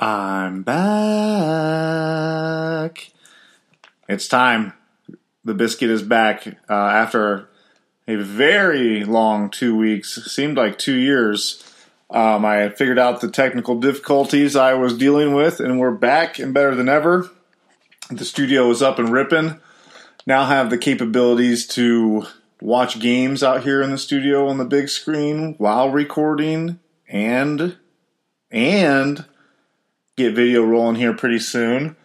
I'm back. It's time. The biscuit is back uh, after a very long two weeks. Seemed like two years. Um, I figured out the technical difficulties I was dealing with, and we're back and better than ever. The studio is up and ripping. Now have the capabilities to watch games out here in the studio on the big screen while recording and and get video rolling here pretty soon.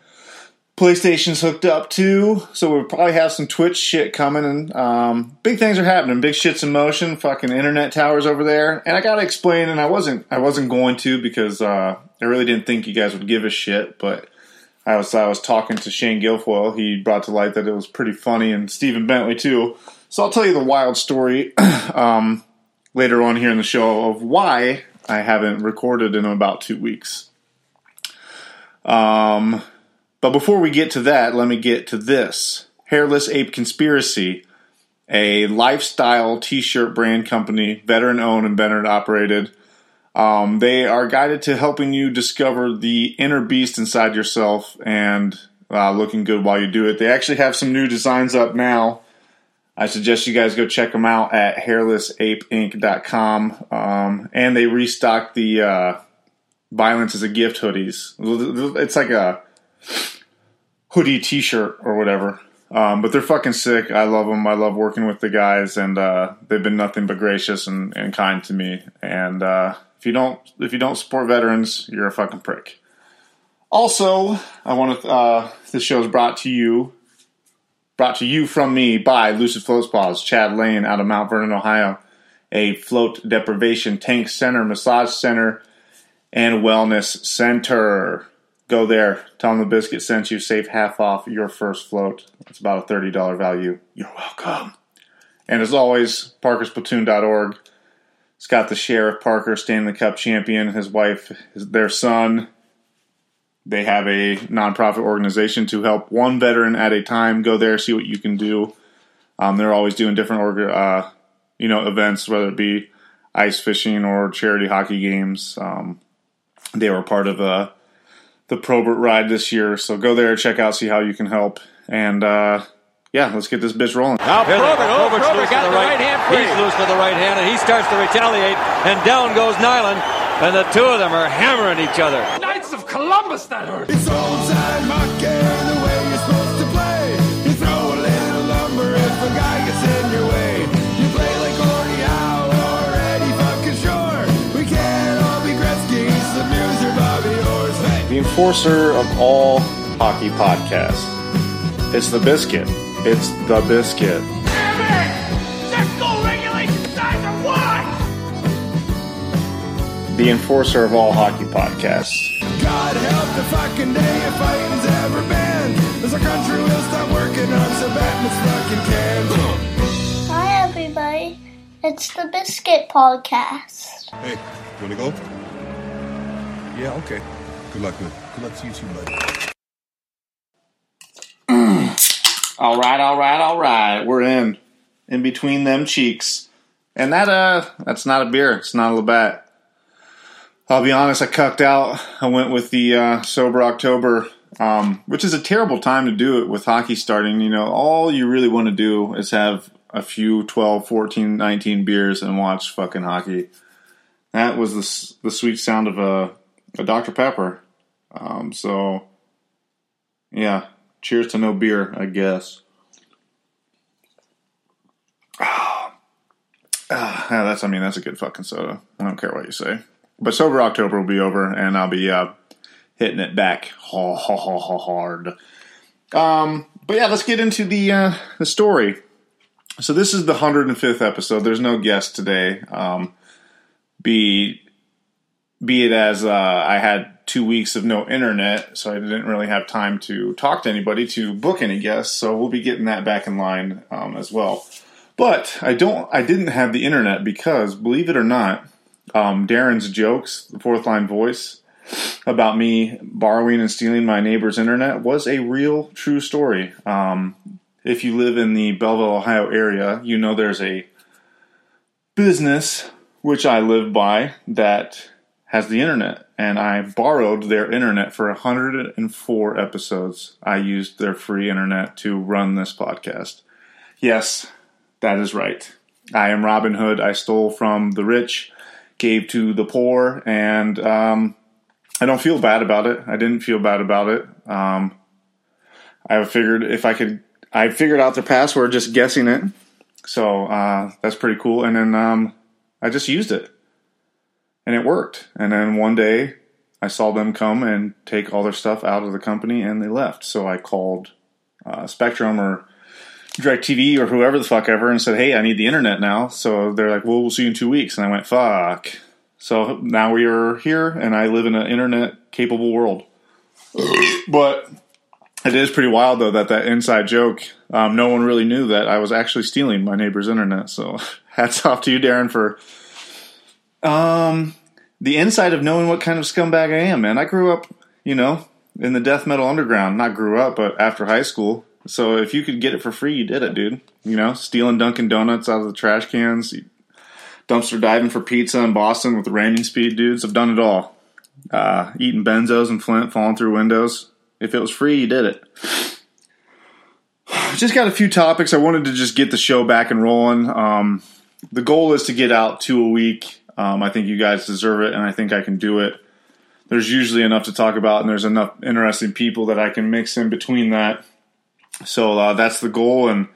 PlayStation's hooked up too, so we'll probably have some Twitch shit coming. And um, big things are happening. Big shit's in motion. Fucking internet towers over there. And I gotta explain, and I wasn't, I wasn't going to because uh, I really didn't think you guys would give a shit. But I was, I was talking to Shane Guilfoyle. He brought to light that it was pretty funny, and Stephen Bentley too. So I'll tell you the wild story um, later on here in the show of why I haven't recorded in about two weeks. Um, but before we get to that, let me get to this Hairless Ape Conspiracy, a lifestyle t shirt brand company, veteran owned and veteran operated. Um, they are guided to helping you discover the inner beast inside yourself and uh, looking good while you do it. They actually have some new designs up now. I suggest you guys go check them out at hairlessapeinc.com. Um, and they restocked the uh, Violence is a Gift hoodies. It's like a hoodie t shirt or whatever. Um, but they're fucking sick. I love them. I love working with the guys, and uh, they've been nothing but gracious and, and kind to me. And uh, if you don't if you don't support veterans, you're a fucking prick. Also, I want to. Uh, this show is brought to you brought to you from me by Lucid Float Spas, Chad Lane out of Mount Vernon, Ohio, a float deprivation tank center, massage center, and wellness center. Go there. Tell them the biscuit sent you. Save half off your first float. It's about a $30 value. You're welcome. And as always, parkersplatoon.org. It's got the Sheriff Parker, Stanley Cup champion, his wife, their son. They have a nonprofit organization to help one veteran at a time. Go there, see what you can do. Um, they're always doing different org- uh, you know, events, whether it be ice fishing or charity hockey games. Um, they were part of uh, the Probert ride this year, so go there, check out, see how you can help, and uh, yeah, let's get this bitch rolling. Now Probert, oh, Probert got the right, right hand free. He's loose with the right hand, and he starts to retaliate, and down goes Nyland, and the two of them are hammering each other. Knights of Columbus, that hurt. Enforcer of all hockey podcasts. It's the biscuit. It's the biscuit. Damn it! Set goal regulation signs are what? The enforcer of all hockey podcasts. God help the fucking day if fighting's ever banned. As our country will stop working on Sabatmas fucking cans. Hi, everybody. It's the Biscuit Podcast. Hey, you wanna go? Yeah, okay. Good luck, good. To you too, buddy. All right, all right, all right. We're in. In between them cheeks. And that uh that's not a beer. It's not a Labatt. I'll be honest, I cucked out. I went with the uh, sober October, um, which is a terrible time to do it with hockey starting. You know, all you really want to do is have a few 12, 14, 19 beers and watch fucking hockey. That was the, the sweet sound of a, a Dr. Pepper. Um, so, yeah, cheers to no beer, I guess. Ah, that's I mean that's a good fucking soda. I don't care what you say. But sober October will be over, and I'll be uh, hitting it back ha, ha, ha, ha, hard. Um, but yeah, let's get into the uh, the story. So this is the 105th episode. There's no guest today. Um, be be it as uh, I had two weeks of no internet, so I didn't really have time to talk to anybody to book any guests. So we'll be getting that back in line um, as well. But I don't. I didn't have the internet because, believe it or not, um, Darren's jokes, the fourth line voice about me borrowing and stealing my neighbor's internet was a real, true story. Um, if you live in the Belleville, Ohio area, you know there's a business which I live by that has the internet. And I borrowed their internet for 104 episodes. I used their free internet to run this podcast. Yes, that is right. I am Robin Hood. I stole from the rich, gave to the poor, and um, I don't feel bad about it. I didn't feel bad about it. Um, I figured if I could, I figured out their password just guessing it. So uh, that's pretty cool. And then um, I just used it, and it worked. And then one day, I saw them come and take all their stuff out of the company, and they left. So I called uh, Spectrum or DirecTV or whoever the fuck ever and said, "Hey, I need the internet now." So they're like, "Well, we'll see you in two weeks." And I went, "Fuck." So now we are here, and I live in an internet capable world. but it is pretty wild, though, that that inside joke. Um, no one really knew that I was actually stealing my neighbor's internet. So hats off to you, Darren, for um, the inside of knowing what kind of scumbag I am. Man, I grew up, you know, in the death metal underground. Not grew up, but after high school. So if you could get it for free, you did it, dude. You know, stealing Dunkin' Donuts out of the trash cans, dumpster diving for pizza in Boston with the ramming speed dudes. I've done it all. Uh, eating benzos and Flint, falling through windows. If it was free, you did it. Just got a few topics. I wanted to just get the show back and rolling. Um, the goal is to get out two a week. Um, I think you guys deserve it, and I think I can do it. There's usually enough to talk about, and there's enough interesting people that I can mix in between that. So uh, that's the goal, and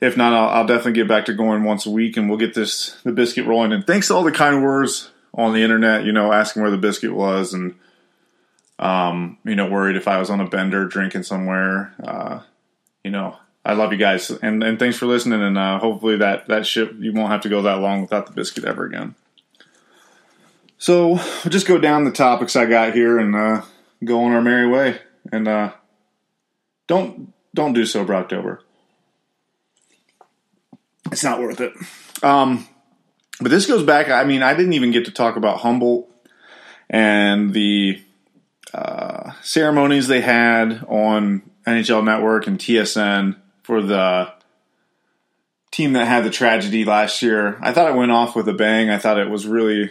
if not, I'll, I'll, definitely get back to going once a week, and we'll get this the biscuit rolling. And thanks to all the kind words on the internet, you know, asking where the biscuit was, and um, you know, worried if I was on a bender drinking somewhere. Uh, you know, I love you guys, and and thanks for listening. And uh, hopefully that that ship you won't have to go that long without the biscuit ever again. So we'll just go down the topics I got here and uh, go on our merry way. And uh, don't don't do sober October. It's not worth it. Um, but this goes back. I mean, I didn't even get to talk about Humboldt and the uh, ceremonies they had on NHL Network and TSN for the team that had the tragedy last year. I thought it went off with a bang. I thought it was really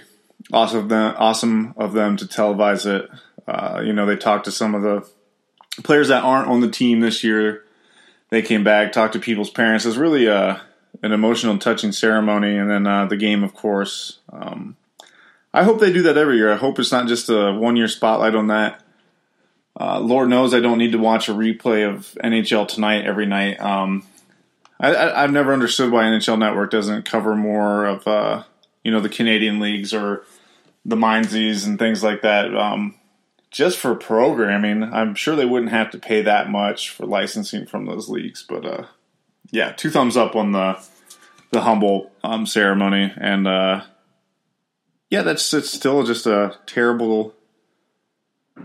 awesome of them, awesome of them to televise it. Uh, you know, they talked to some of the players that aren't on the team this year. They came back, talked to people's parents. It was really uh, an emotional, touching ceremony, and then uh, the game, of course. Um, I hope they do that every year. I hope it's not just a one-year spotlight on that. Uh, Lord knows I don't need to watch a replay of NHL tonight every night. Um, I, have never understood why NHL Network doesn't cover more of uh, you know the Canadian leagues or the Mindsies and things like that. Um, just for programming, I'm sure they wouldn't have to pay that much for licensing from those leagues. But uh, yeah, two thumbs up on the the Humboldt um, ceremony, and uh, yeah, that's it's still just a terrible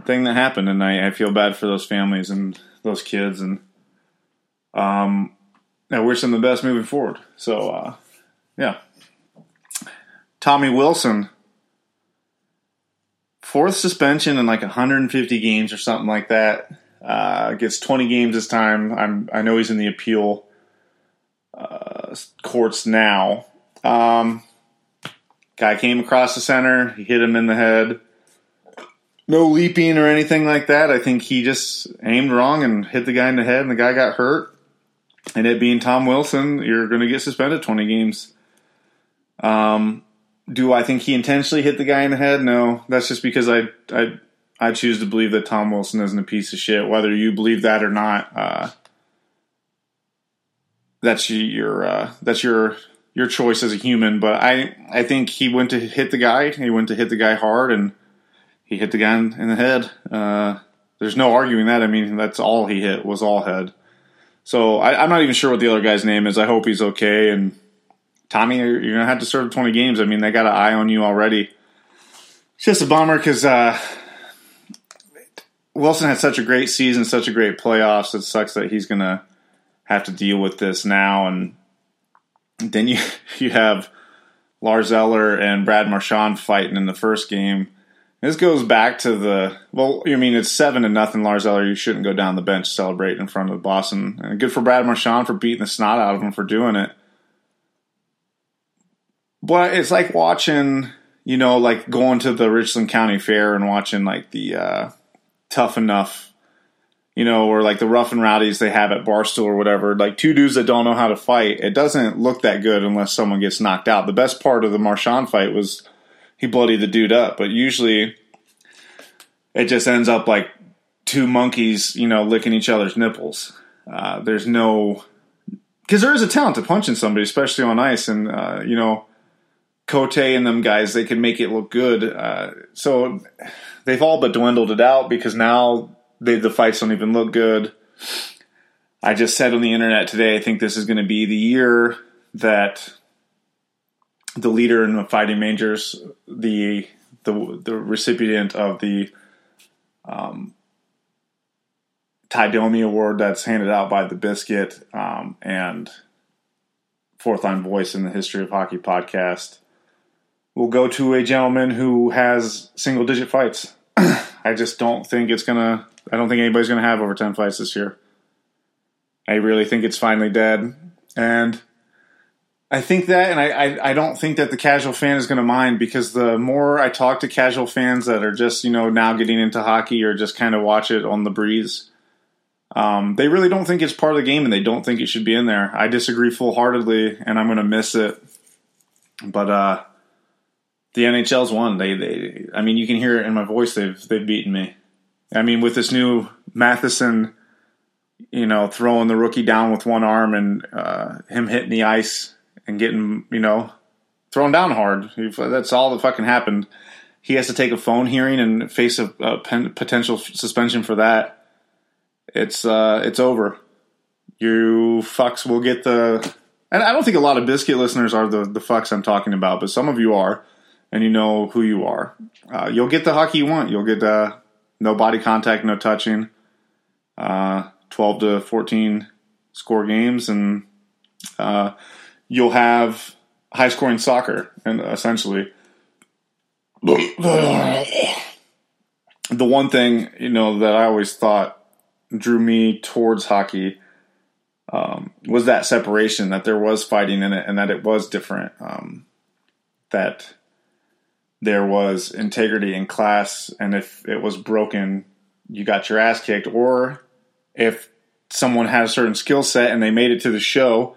thing that happened, and I, I feel bad for those families and those kids, and um, I wish them the best moving forward. So uh, yeah. Tommy Wilson, fourth suspension in like 150 games or something like that. Uh, gets 20 games this time. I'm I know he's in the appeal uh, courts now. Um, guy came across the center. He hit him in the head. No leaping or anything like that. I think he just aimed wrong and hit the guy in the head, and the guy got hurt. And it being Tom Wilson, you're going to get suspended 20 games. Um, do I think he intentionally hit the guy in the head? No, that's just because I I I choose to believe that Tom Wilson isn't a piece of shit. Whether you believe that or not, uh, that's your uh, that's your your choice as a human. But I I think he went to hit the guy. He went to hit the guy hard, and he hit the guy in, the head. Uh, there's no arguing that. I mean, that's all he hit was all head. So I, I'm not even sure what the other guy's name is. I hope he's okay and Tommy, you're, going to have to serve 20 games. I mean, they got an eye on you already. It's just a bummer because uh, Wilson had such a great season, such a great playoffs. It sucks that he's going to have to deal with this now. And then you you have Lars Eller and Brad Marchand fighting in the first game. This goes back to the well. I mean, it's seven to nothing. Lars Eller, you shouldn't go down the bench celebrate in front of Boston. And good for Brad Marchand for beating the snot out of him for doing it. But it's like watching, you know, like going to the Richland County Fair and watching like the uh, Tough Enough, you know, or like the Rough and Rowdies they have at Barstool or whatever. Like two dudes that don't know how to fight. It doesn't look that good unless someone gets knocked out. The best part of the Marchand fight was he bloodied the dude up, but usually it just ends up like two monkeys, you know, licking each other's nipples. Uh, there's no because there is a talent to punching somebody, especially on ice, and uh, you know, Cote and them guys they can make it look good. Uh, so they've all but dwindled it out because now they, the fights don't even look good. I just said on the internet today, I think this is going to be the year that the leader in the fighting majors, the the the recipient of the um, Tie Domi Award that's handed out by the Biscuit um, and fourth on voice in the history of hockey podcast will go to a gentleman who has single digit fights. I just don't think it's gonna. I don't think anybody's gonna have over ten fights this year. I really think it's finally dead, and I think that, and I, I, I don't think that the casual fan is to mind because the more I talk to casual fans that are just you know now getting into hockey or just kind of watch it on the breeze, um, they really don't think it's part of the game and they don't think it should be in there. I disagree full heartedly, and I'm to miss it. But uh, the NHL's won. They, they, I mean, you can hear it in my voice. They've they've beaten me. I mean, with this new Matheson, you know, throwing the rookie down with one arm and uh, him hitting the ice and getting, you know, thrown down hard. That's all that fucking happened. He has to take a phone hearing and face a, a pen, potential suspension for that. It's uh, it's over. You fucks will get the. And I don't think a lot of biscuit listeners are the the fucks I'm talking about, but some of you are, and you know who you are. Uh, you'll get the hockey you want. You'll get uh, no body contact, no touching, uh, 12 to 14 score games, and uh, you'll have high scoring soccer, and essentially. The one thing you know that I always thought drew me towards hockey um, was that separation that there was fighting in it and that it was different. Um, that there was integrity in class, and if it was broken, you got your ass kicked. Or if someone had a certain skill set and they made it to the show,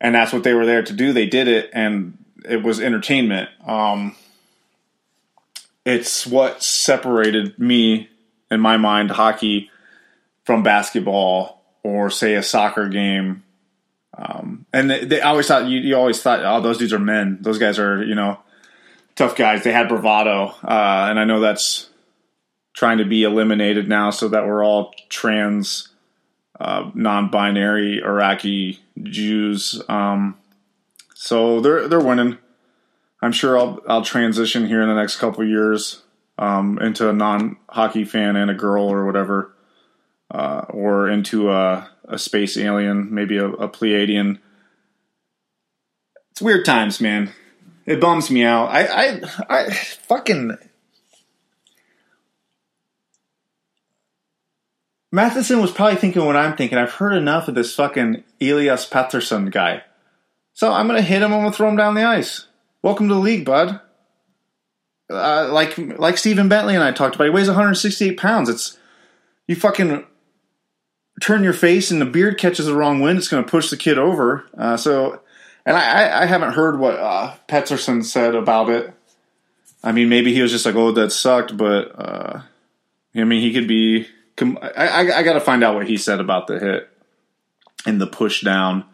and that's what they were there to do, they did it, and it was entertainment. Um, it's what separated me, in my mind, hockey from basketball or say a soccer game. Um, and they, they always thought you, you always thought, oh, those dudes are men. Those guys are you know tough guys. They had bravado, uh, and I know that's trying to be eliminated now, so that we're all trans, uh, non-binary Iraqi Jews. Um, so they're they're winning. I'm sure I'll I'll transition here in the next couple years um, into a non-hockey fan and a girl or whatever, uh, or into a, a space alien, maybe a, a Pleiadian. It's weird times, man. It bums me out. I, I, I fucking. Matheson was probably thinking what I'm thinking. I've heard enough of this fucking Elias Pettersson guy. So I'm gonna hit him. I'm gonna throw him down the ice. Welcome to the league, bud. Uh, like like Stephen Bentley and I talked about, he weighs 168 pounds. It's you fucking turn your face and the beard catches the wrong wind. It's gonna push the kid over. Uh, so and I, I haven't heard what uh, Pettersson said about it. I mean, maybe he was just like, "Oh, that sucked," but uh, I mean, he could be. I, I, I got to find out what he said about the hit and the push down.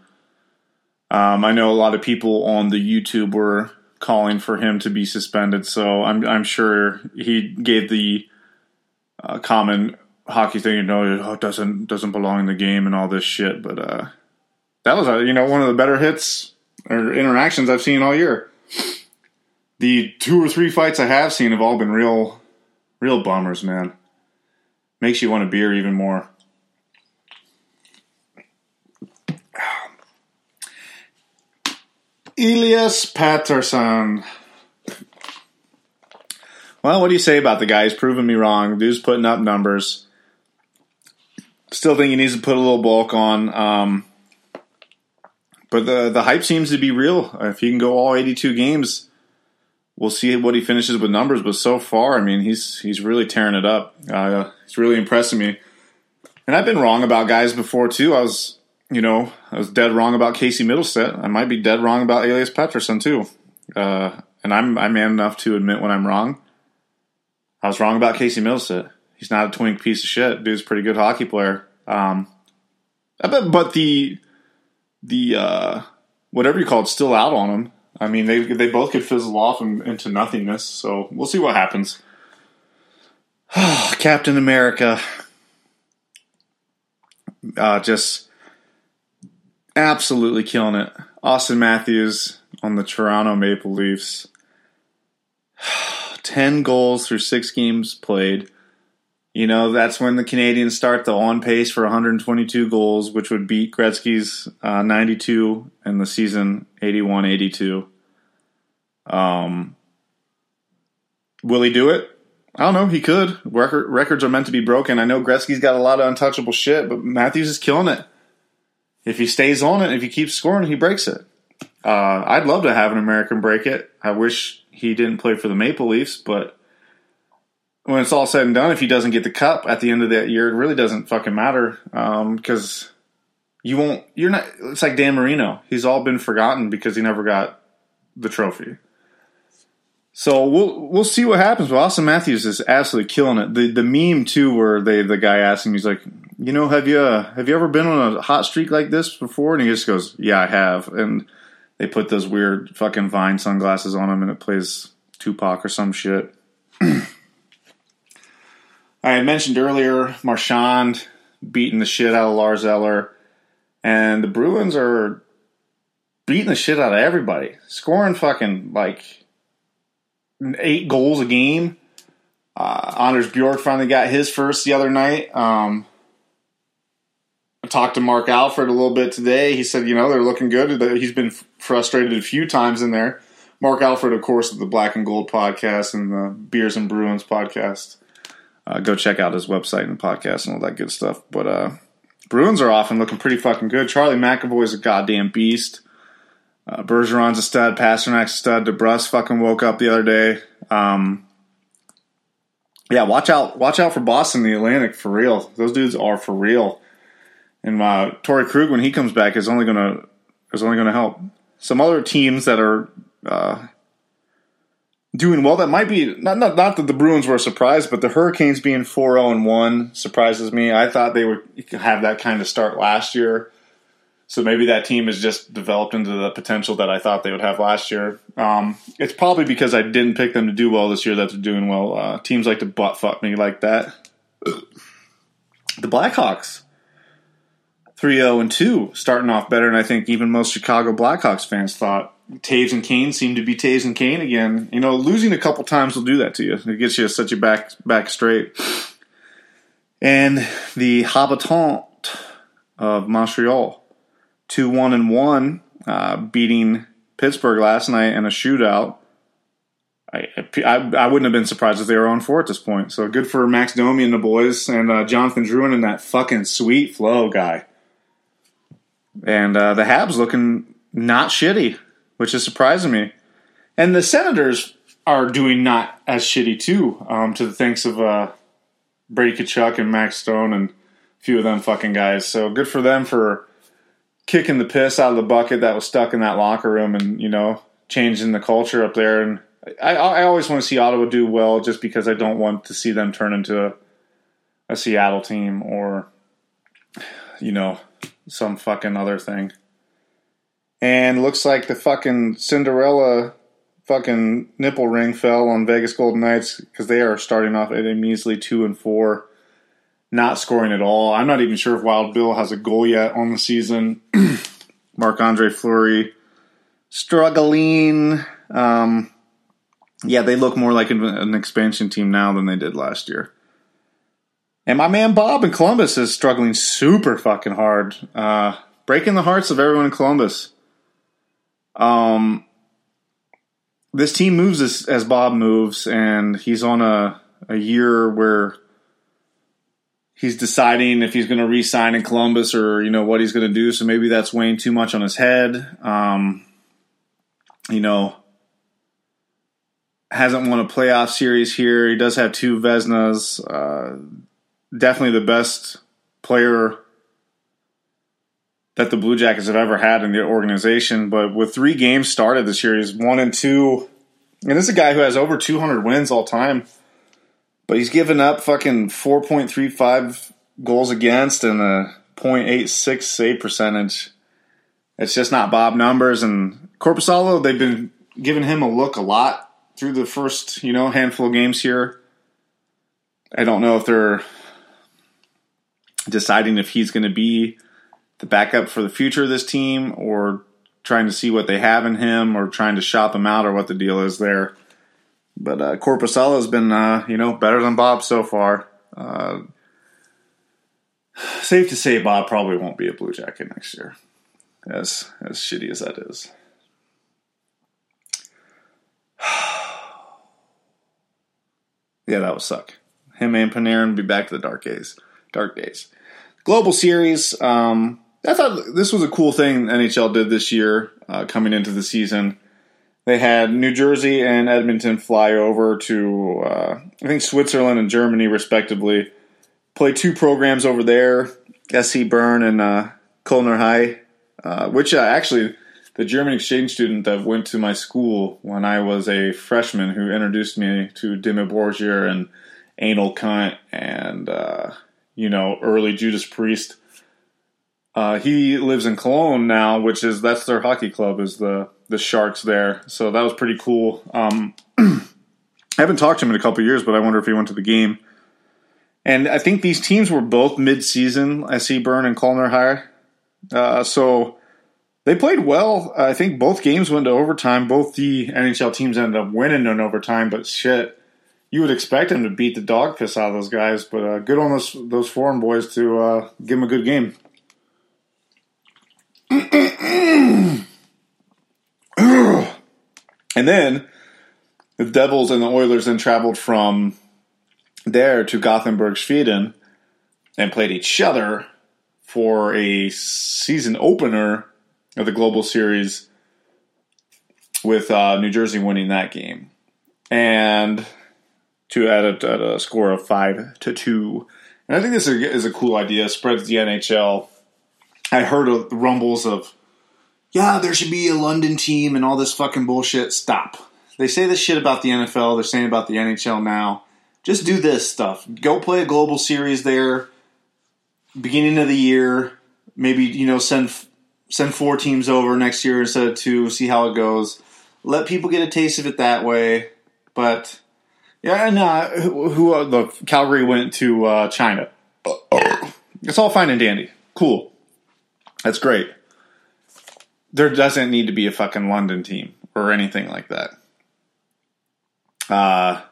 Um, I know a lot of people on the YouTube were calling for him to be suspended, so I'm I'm sure he gave the uh, common hockey thing, you know, oh, doesn't doesn't belong in the game and all this shit. But uh, that was a, you know one of the better hits or interactions I've seen all year. The two or three fights I have seen have all been real, real bummers, man. Makes you want a beer even more. Elias Pettersson. Well, what do you say about the guy? He's proving me wrong. Dude's putting up numbers. Still think he needs to put a little bulk on. Um, but the the hype seems to be real. If he can go all 82 games we'll see what he finishes with numbers. But so far, I mean, he's he's really tearing it up. Uh, he's really impressing me. And I've been wrong about guys before too. I was, you know, I was dead wrong about Casey Mittelstadt. I might be dead wrong about Elias Pettersson too. Uh, and I'm I'm man enough to admit when I'm wrong. I was wrong about Casey Mittelstadt. He's not a twink piece of shit. Dude's a pretty good hockey player. Um, but, but the the uh, whatever you call it, still out on them. I mean, they they both could fizzle off and, into nothingness. So we'll see what happens. Captain America, uh, just absolutely killing it. Auston Matthews on the Toronto Maple Leafs. 10 goals through six games played. You know, that's when the Canadians start the on pace for 122 goals, which would beat Gretzky's uh, 92 in the season 81 82. Um, will he do it? I don't know. He could. Record, records are meant to be broken. I know Gretzky's got a lot of untouchable shit, but Matthews is killing it. If he stays on it, if he keeps scoring, he breaks it. Uh, I'd love to have an American break it. I wish he didn't play for the Maple Leafs, but when it's all said and done, if he doesn't get the cup at the end of that year, it really doesn't fucking matter because um, you won't. You're not. It's like Dan Marino. He's all been forgotten because he never got the trophy. So we'll we'll see what happens. But Auston Matthews is absolutely killing it. The the meme too, where they the guy asked him, he's like, you know, have you uh, have you ever been on a hot streak like this before? And he just goes, yeah, I have. And they put those weird fucking Vine sunglasses on him, and it plays Tupac or some shit. I had mentioned earlier Marchand beating the shit out of Lars Eller, and the Bruins are beating the shit out of everybody, scoring fucking like eight goals a game. Uh, Anders Bjork finally got his first the other night. Um, I talked to Mark Alfred a little bit today. He said, you know, they're looking good. He's been frustrated a few times in there. Mark Alfred, of course, of the Black and Gold podcast and the Beers and Bruins podcast. Uh, go check out his website and podcast and all that good stuff. But uh, Bruins are often looking pretty fucking good. Charlie McAvoy's a goddamn beast. Uh, Bergeron's a stud. Pastrnak's a stud. DeBrusk fucking woke up the other day. Um, yeah, watch out! Watch out for Boston, the Atlantic, for real. Those dudes are for real. And uh, Torey Krug, when he comes back, is only gonna is only gonna help. Some other teams that are uh, doing well that might be not, not not that the Bruins were a surprise, but the Hurricanes being 4-0 and 1 surprises me. I thought they would have that kind of start last year. So maybe that team has just developed into the potential that I thought they would have last year. Um, it's probably because I didn't pick them to do well this year that they're doing well. Uh, teams like to butt fuck me like that. The Blackhawks, 3 0 and 2, starting off better than I think even most Chicago Blackhawks fans thought. Toews and Kane seem to be Toews and Kane again. You know, losing a couple times will do that to you. It gets you such a back back straight. And the habitant of Montreal, two one and one, uh, beating Pittsburgh last night in a shootout. I, I, I wouldn't have been surprised if they were on four at this point. So good for Max Domi and the boys, and uh, Jonathan Drouin and that fucking sweet flow guy. And uh, the Habs looking not shitty which is surprising me. And the Senators are doing not as shitty too, um, to the thanks of uh, Brady Tkachuk and Max Stone and a few of them fucking guys. So good for them for kicking the piss out of the bucket that was stuck in that locker room and you know changing the culture up there. And I, I always want to see Ottawa do well, just because I don't want to see them turn into a, a Seattle team or you know some fucking other thing and looks like the fucking Cinderella fucking nipple ring fell on Vegas Golden Knights because they are starting off at a measly two and four, not scoring at all. I'm not even sure if Wild Bill has a goal yet on the season. Marc Andre Fleury struggling. Um, yeah, they look more like an expansion team now than they did last year. And my man Bob in Columbus is struggling super fucking hard, uh, breaking the hearts of everyone in Columbus. Um, this team moves as, as Bob moves, and he's on a, a year where he's deciding if he's going to re-sign in Columbus or you know what he's going to do. So maybe that's weighing too much on his head. Um, you know, hasn't won a playoff series here. He does have two Vezinas. Uh, definitely the best player that the Blue Jackets have ever had in the organization. But with three games started this year, he's one and two. And this is a guy who has over 200 wins all time. But he's given up fucking 4.35 goals against and a 0.86 save percentage. It's just not Bob numbers. And Korpisalo, they've been giving him a look a lot through the first, you know, handful of games here. I don't know if they're deciding if he's going to be the backup for the future of this team or trying to see what they have in him or trying to shop him out or what the deal is there. But uh, Korpisalo has been, uh, you know, better than Bob so far. Uh, safe to say, Bob probably won't be a Blue Jacket next year, as as shitty as that is. yeah, that would suck. Him and Panarin be back to the dark days. Dark days. Global series. Um, I thought this was a cool thing NHL did this year, uh, coming into the season. They had New Jersey and Edmonton fly over to, uh, I think, Switzerland and Germany, respectively. Play two programs over there, SC Bern and uh, Kölner Haie, uh, which uh, actually the German exchange student that went to my school when I was a freshman who introduced me to Dimmu Borgir and Anal Cunt and, uh, you know, early Judas Priest. Uh, he lives in Cologne now, which is that's their hockey club is the the Sharks there. So that was pretty cool. Um, I haven't talked to him in a couple years, but I wonder if he went to the game. And I think these teams were both mid-season. I SC Bern and Kölner Haie, uh, so they played well. I think both games went to overtime. Both the NHL teams ended up winning in overtime, but shit, you would expect them to beat the dog piss out of those guys. But uh, good on those those foreign boys to uh, give them a good game. and then the Devils and the Oilers then traveled from there to Gothenburg, Sweden, and played each other for a season opener of the Global Series, with uh, New Jersey winning that game, and to add a, a score of five to two. And I think this is a, is a cool idea. Spreads the NHL. I heard of rumbles of, yeah, there should be a London team and all this fucking bullshit. Stop. They say this shit about the NFL. They're saying about the NHL now. Just do this stuff. Go play a global series there. Beginning of the year, maybe you know send send four teams over next year instead of two. See how it goes. Let people get a taste of it that way. But yeah, and uh, who, who uh, the Calgary went to uh, China. It's all fine and dandy. Cool. That's great. There doesn't need to be a fucking London team or anything like that. Uh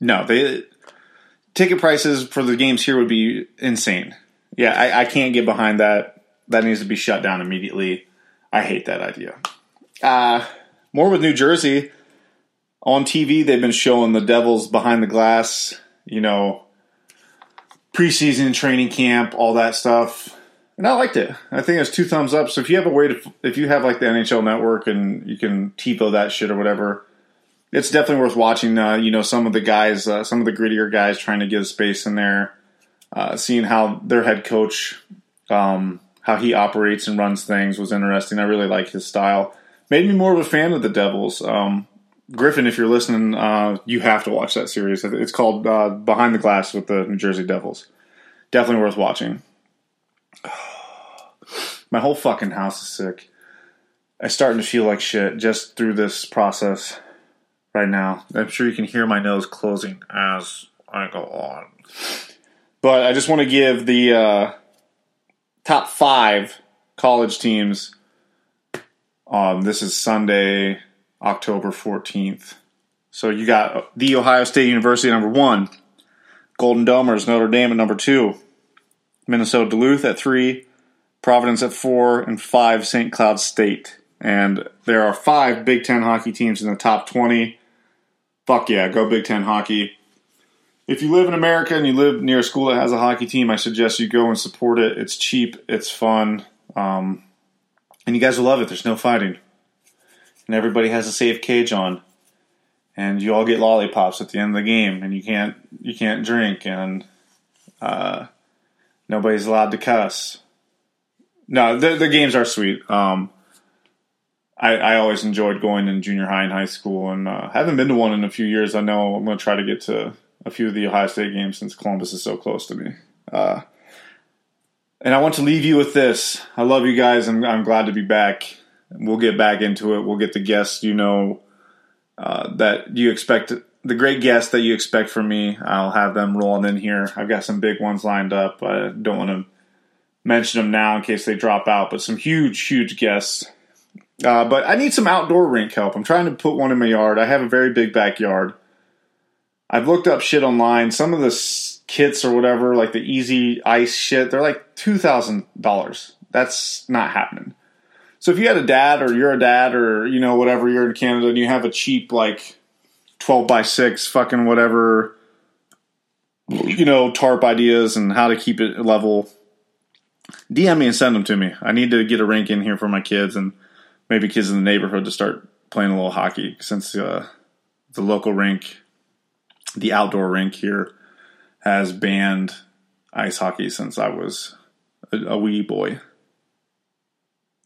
no, they ticket prices for the games here would be insane. Yeah, I, I can't get behind that. That needs to be shut down immediately. I hate that idea. Uh, more with New Jersey. On TV, they've been showing the Devils behind the glass, you know, preseason training camp, all that stuff. And I liked it. I think it's two thumbs up. So if you have a way to, if you have like the NHL network and you can TiVo that shit or whatever, it's definitely worth watching. Uh, you know, some of the guys, uh, some of the grittier guys trying to give space in there, uh, seeing how their head coach, um, how he operates and runs things was interesting. I really like his style. Made me more of a fan of the Devils. Um, Griffin, if you're listening, uh, you have to watch that series. It's called uh, Behind the Glass with the New Jersey Devils. Definitely worth watching. My whole fucking house is sick. I'm starting to feel like shit just through this process right now. I'm sure you can hear my nose closing as I go on. But I just want to give the uh, top five college teams. Um, this is Sunday, October 14th. So you got the Ohio State University number one, Golden Domers, Notre Dame at number two, Minnesota Duluth at three, Providence at four, and five St. Cloud State. And there are five Big Ten hockey teams in the top 20. Fuck yeah, go Big Ten hockey. If you live in America and you live near a school that has a hockey team, I suggest you go and support it. It's cheap, it's fun, um, and you guys will love it. There's no fighting, and everybody has a safe cage on. and you all get lollipops at the end of the game, and you can't you can't drink, and uh, nobody's allowed to cuss. No, the the games are sweet. Um, I, I always enjoyed going in junior high and high school, and uh, haven't been to one in a few years. I know I'm going to try to get to a few of the Ohio State games since Columbus is so close to me. Uh, and I want to leave you with this. I love you guys. I'm, I'm glad to be back. We'll get back into it. We'll get the guests you know uh, that you expect, the great guests that you expect from me. I'll have them rolling in here. I've got some big ones lined up. I don't want to mention them now in case they drop out, but some huge, huge guests. Uh, but I need some outdoor rink help. I'm trying to put one in my yard. I have a very big backyard. I've looked up shit online. Some of the kits or whatever, like the easy ice shit, they're like two thousand dollars. That's not happening. So if you had a dad or you're a dad or you know whatever you're in Canada and you have a cheap like twelve by six fucking whatever you know tarp ideas and how to keep it level, DM me and send them to me. I need to get a rink in here for my kids and maybe kids in the neighborhood to start playing a little hockey since uh, the local rink, the outdoor rink here, has banned ice hockey since I was a, a wee boy.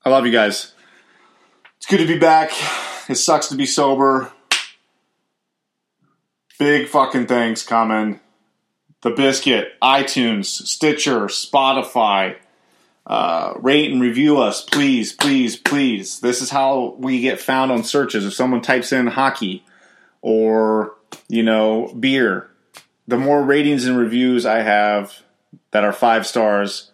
I love you guys. It's good to be back. It sucks to be sober. Big fucking thanks coming. The Biscuit, iTunes, Stitcher, Spotify, uh, rate and review us, please, please, please. This is how we get found on searches. If someone types in hockey or, you know, beer, the more ratings and reviews I have that are five stars,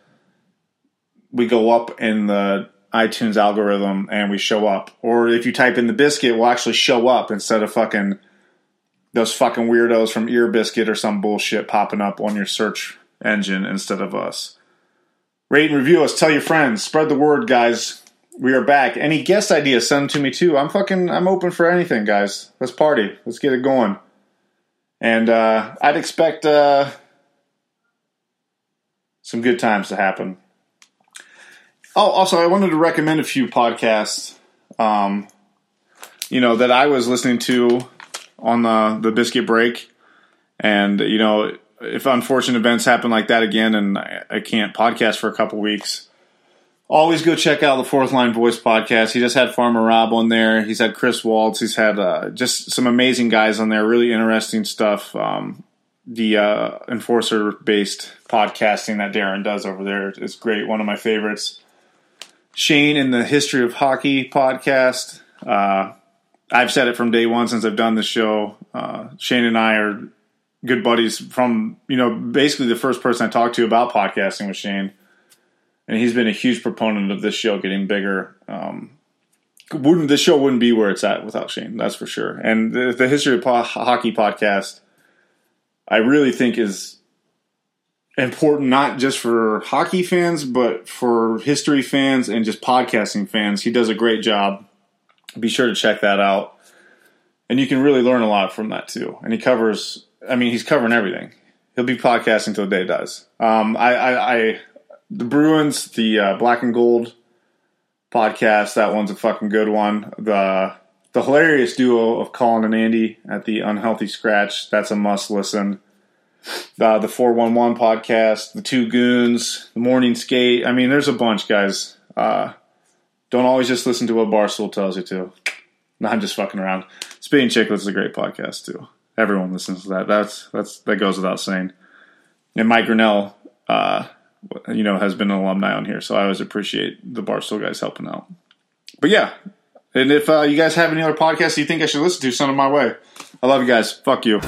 we go up in the iTunes algorithm and we show up. Or if you type in the biscuit, we'll actually show up instead of fucking those fucking weirdos from Ear Biscuit or some bullshit popping up on your search engine instead of us. Rate and review us. Tell your friends. Spread the word, guys. We are back. Any guest ideas, send them to me too. I'm fucking. I'm open for anything, guys. Let's party. Let's get it going. And uh, I'd expect uh, some good times to happen. Oh, also, I wanted to recommend a few podcasts. Um, you know that I was listening to on the the biscuit break, and you know if unfortunate events happen like that again and I, I can't podcast for a couple weeks, always go check out the Fourth Line Voice podcast. He just had Farmer Rob on there. He's had Chris Waltz. He's had uh, just some amazing guys on there. Really interesting stuff. Um, the uh, enforcer based podcasting that Darren does over there is great. One of my favorites. Shane in the History of Hockey podcast. Uh, I've said it from day one since I've done the show. Uh, Shane and I are good buddies from you know basically the first person I talked to about podcasting was Shane, and he's been a huge proponent of this show getting bigger. Um, wouldn't this show wouldn't be where it's at without Shane? That's for sure. And the, the history of po- hockey podcast, I really think is important not just for hockey fans but for history fans and just podcasting fans. He does a great job. Be sure to check that out. And you can really learn a lot from that too. And he covers I mean, he's covering everything. He'll be podcasting till the day dies. Um, I, I, I, the Bruins, the uh, Black and Gold podcast. That one's a fucking good one. The the hilarious duo of Colin and Andy at the Unhealthy Scratch. That's a must listen. Uh, the one one podcast, the Two Goons, the Morning Skate. I mean, there's a bunch, guys. Uh, don't always just listen to what Barstool tells you to. No, I'm just fucking around. Spitting Chicklets is a great podcast too everyone listens to that. That's that's that goes without saying. And Mike Grinnell, uh, you know, has been an alumni on here, so I always appreciate the Barstool guys helping out. But yeah, and if uh, you guys have any other podcasts you think I should listen to, send them my way. I love you guys. Fuck you.